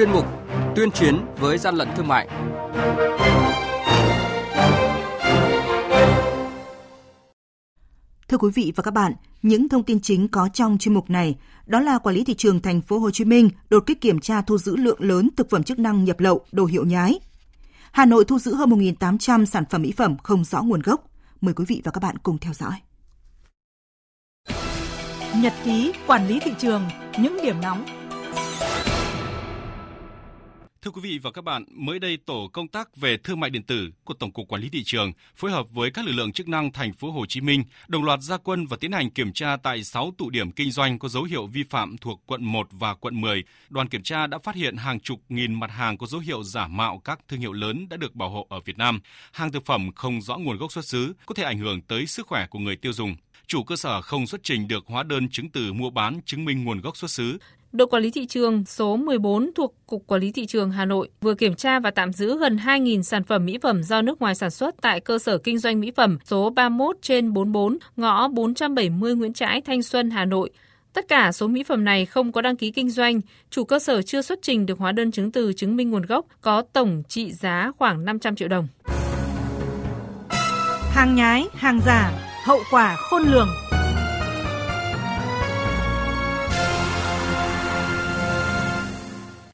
chuyên mục Tuyên chiến với gian lận thương mại. Thưa quý vị và các bạn, những thông tin chính có trong chuyên mục này đó là quản lý thị trường thành phố Hồ Chí Minh đột kích kiểm tra thu giữ lượng lớn thực phẩm chức năng nhập lậu, đồ hiệu nhái. Hà Nội thu giữ hơn 1.800 sản phẩm mỹ phẩm không rõ nguồn gốc. Mời quý vị và các bạn cùng theo dõi. Nhật ký quản lý thị trường, những điểm nóng Thưa quý vị và các bạn, mới đây tổ công tác về thương mại điện tử của Tổng cục Quản lý thị trường phối hợp với các lực lượng chức năng thành phố Hồ Chí Minh đồng loạt ra quân và tiến hành kiểm tra tại 6 tụ điểm kinh doanh có dấu hiệu vi phạm thuộc quận 1 và quận 10. Đoàn kiểm tra đã phát hiện hàng chục nghìn mặt hàng có dấu hiệu giả mạo các thương hiệu lớn đã được bảo hộ ở Việt Nam. Hàng thực phẩm không rõ nguồn gốc xuất xứ có thể ảnh hưởng tới sức khỏe của người tiêu dùng chủ cơ sở không xuất trình được hóa đơn chứng từ mua bán chứng minh nguồn gốc xuất xứ, Đội quản lý thị trường số 14 thuộc Cục Quản lý Thị trường Hà Nội vừa kiểm tra và tạm giữ gần 2.000 sản phẩm mỹ phẩm do nước ngoài sản xuất tại cơ sở kinh doanh mỹ phẩm số 31 trên 44, ngõ 470 Nguyễn Trãi, Thanh Xuân, Hà Nội. Tất cả số mỹ phẩm này không có đăng ký kinh doanh, chủ cơ sở chưa xuất trình được hóa đơn chứng từ chứng minh nguồn gốc, có tổng trị giá khoảng 500 triệu đồng. Hàng nhái, hàng giả, hậu quả khôn lường.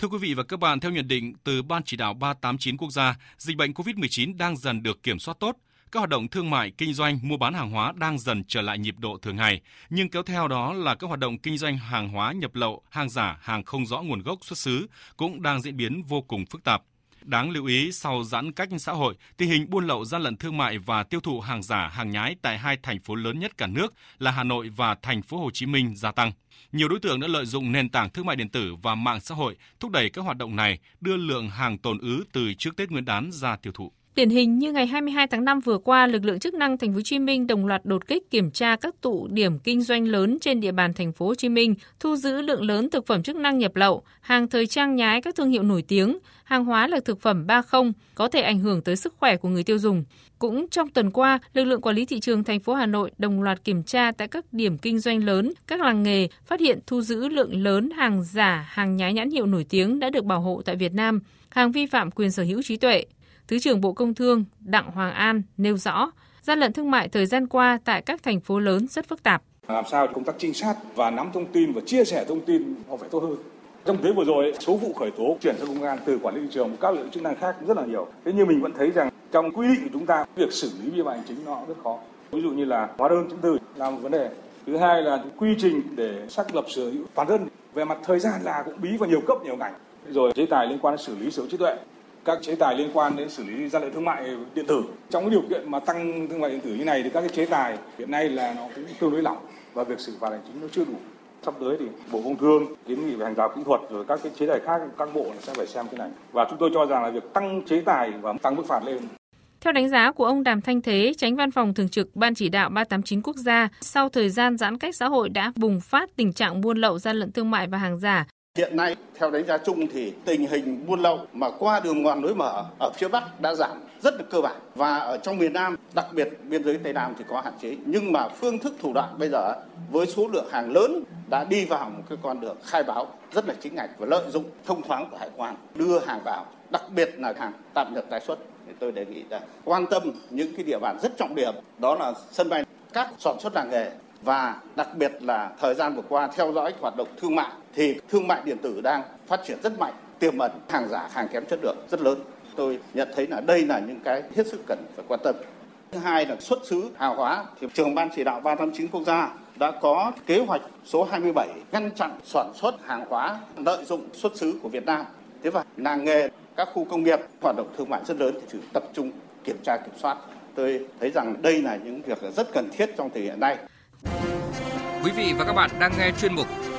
Thưa quý vị và các bạn, theo nhận định từ Ban chỉ đạo 389 quốc gia, dịch bệnh COVID-19 đang dần được kiểm soát tốt. Các hoạt động thương mại, kinh doanh, mua bán hàng hóa đang dần trở lại nhịp độ thường ngày, nhưng kéo theo đó là các hoạt động kinh doanh hàng hóa nhập lậu, hàng giả, hàng không rõ nguồn gốc xuất xứ cũng đang diễn biến vô cùng phức tạp. Đáng lưu ý sau giãn cách xã hội, tình hình buôn lậu gian lận thương mại và tiêu thụ hàng giả, hàng nhái tại hai thành phố lớn nhất cả nước là Hà Nội và thành phố Hồ Chí Minh gia tăng. Nhiều đối tượng đã lợi dụng nền tảng thương mại điện tử và mạng xã hội thúc đẩy các hoạt động này, đưa lượng hàng tồn ứ từ trước Tết Nguyên đán ra tiêu thụ. Điển hình như ngày 22 tháng 5 vừa qua, lực lượng chức năng thành phố Hồ Chí Minh đồng loạt đột kích kiểm tra các tụ điểm kinh doanh lớn trên địa bàn thành phố Hồ Chí Minh, thu giữ lượng lớn thực phẩm chức năng nhập lậu, hàng thời trang nhái các thương hiệu nổi tiếng, hàng hóa là thực phẩm ba không có thể ảnh hưởng tới sức khỏe của người tiêu dùng. Cũng trong tuần qua, lực lượng quản lý thị trường thành phố Hà Nội đồng loạt kiểm tra tại các điểm kinh doanh lớn, các làng nghề, phát hiện thu giữ lượng lớn hàng giả, hàng nhái nhãn hiệu nổi tiếng đã được bảo hộ tại Việt Nam, hàng vi phạm quyền sở hữu trí tuệ. Thứ trưởng Bộ Công Thương Đặng Hoàng An nêu rõ, gian lận thương mại thời gian qua tại các thành phố lớn rất phức tạp. Làm sao công tác trinh sát và nắm thông tin và chia sẻ thông tin họ phải tốt hơn. Trong thế vừa rồi, số vụ khởi tố chuyển sang công an từ quản lý thị trường các lực lượng chức năng khác rất là nhiều. Thế nhưng mình vẫn thấy rằng trong quy định của chúng ta, việc xử lý vi phạm hành chính nó rất khó. Ví dụ như là hóa đơn chứng từ là một vấn đề. Thứ hai là quy trình để xác lập sở hữu toàn dân. Về mặt thời gian là cũng bí và nhiều cấp nhiều ngành. Rồi chế tài liên quan đến xử lý sở hữu trí tuệ các chế tài liên quan đến xử lý gian lận thương mại điện tử. Trong cái điều kiện mà tăng thương mại điện tử như này thì các cái chế tài hiện nay là nó cũng tương đối lỏng và việc xử phạt hành chính nó chưa đủ. Sắp tới thì Bộ Công Thương kiến nghị về hàng rào kỹ thuật rồi các cái chế tài khác các bộ sẽ phải xem cái này. Và chúng tôi cho rằng là việc tăng chế tài và tăng mức phạt lên theo đánh giá của ông Đàm Thanh Thế, tránh văn phòng thường trực Ban chỉ đạo 389 quốc gia, sau thời gian giãn cách xã hội đã bùng phát tình trạng buôn lậu gian lận thương mại và hàng giả, Hiện nay, theo đánh giá chung thì tình hình buôn lậu mà qua đường mòn lối mở ở phía Bắc đã giảm rất là cơ bản và ở trong miền Nam, đặc biệt biên giới Tây Nam thì có hạn chế. Nhưng mà phương thức thủ đoạn bây giờ với số lượng hàng lớn đã đi vào một cái con đường khai báo rất là chính ngạch và lợi dụng thông thoáng của hải quan đưa hàng vào, đặc biệt là hàng tạm nhập tái xuất. Thì tôi đề nghị là quan tâm những cái địa bàn rất trọng điểm đó là sân bay các sản xuất làng nghề và đặc biệt là thời gian vừa qua theo dõi hoạt động thương mại thì thương mại điện tử đang phát triển rất mạnh, tiềm ẩn hàng giả, hàng kém chất lượng rất lớn. Tôi nhận thấy là đây là những cái hết sức cần phải quan tâm. Thứ hai là xuất xứ hàng hóa thì trường ban chỉ đạo 389 quốc gia đã có kế hoạch số 27 ngăn chặn sản xuất hàng hóa lợi dụng xuất xứ của Việt Nam. Thế và làng nghề, các khu công nghiệp hoạt động thương mại rất lớn thì chỉ tập trung kiểm tra kiểm soát. Tôi thấy rằng đây là những việc rất cần thiết trong thời hiện nay. Quý vị và các bạn đang nghe chuyên mục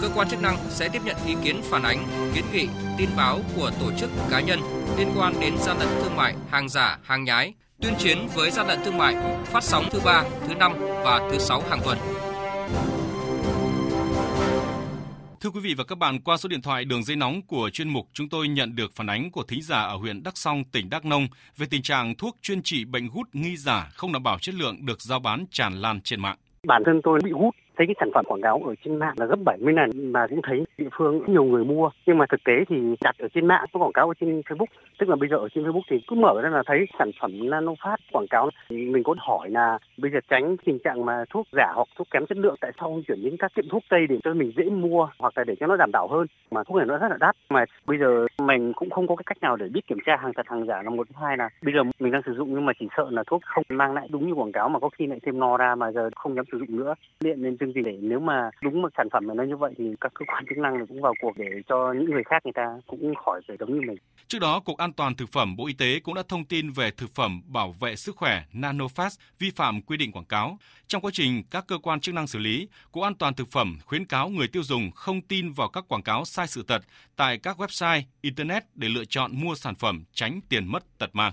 cơ quan chức năng sẽ tiếp nhận ý kiến phản ánh, kiến nghị, tin báo của tổ chức cá nhân liên quan đến gian lận thương mại, hàng giả, hàng nhái tuyên chiến với gian lận thương mại, phát sóng thứ ba, thứ năm và thứ sáu hàng tuần. Thưa quý vị và các bạn, qua số điện thoại đường dây nóng của chuyên mục, chúng tôi nhận được phản ánh của thính giả ở huyện Đắk Song, tỉnh Đắk Nông về tình trạng thuốc chuyên trị bệnh gút nghi giả không đảm bảo chất lượng được giao bán tràn lan trên mạng. Bản thân tôi bị hút thấy cái sản phẩm quảng cáo ở trên mạng là gấp 70 lần mà cũng thấy địa phương nhiều người mua. Nhưng mà thực tế thì đặt ở trên mạng, có quảng cáo ở trên Facebook, tức là bây giờ ở trên Facebook thì cứ mở ra là thấy sản phẩm nano phát quảng cáo. Mình có hỏi là bây giờ tránh tình trạng mà thuốc giả hoặc thuốc kém chất lượng, tại sao không chuyển đến các tiệm thuốc tây để cho mình dễ mua hoặc là để cho nó đảm bảo hơn? Mà thuốc này nó rất là đắt. Mà bây giờ mình cũng không có cái cách nào để biết kiểm tra hàng thật, hàng giả là một hai là bây giờ mình đang sử dụng nhưng mà chỉ sợ là thuốc không mang lại đúng như quảng cáo mà có khi lại thêm no ra mà giờ không dám sử dụng nữa. Điện nên chương trình để nếu mà đúng một sản phẩm mà nó như vậy thì các cơ quan chức năng cũng vào cuộc để cho những người khác người ta cũng khỏi phải giống như mình. Trước đó, Cục An toàn Thực phẩm Bộ Y tế cũng đã thông tin về thực phẩm bảo vệ sức khỏe Nanofast vi phạm quy định quảng cáo. Trong quá trình các cơ quan chức năng xử lý, Cục An toàn Thực phẩm khuyến cáo người tiêu dùng không tin vào các quảng cáo sai sự thật tại các website, Internet để lựa chọn mua sản phẩm tránh tiền mất tật mang.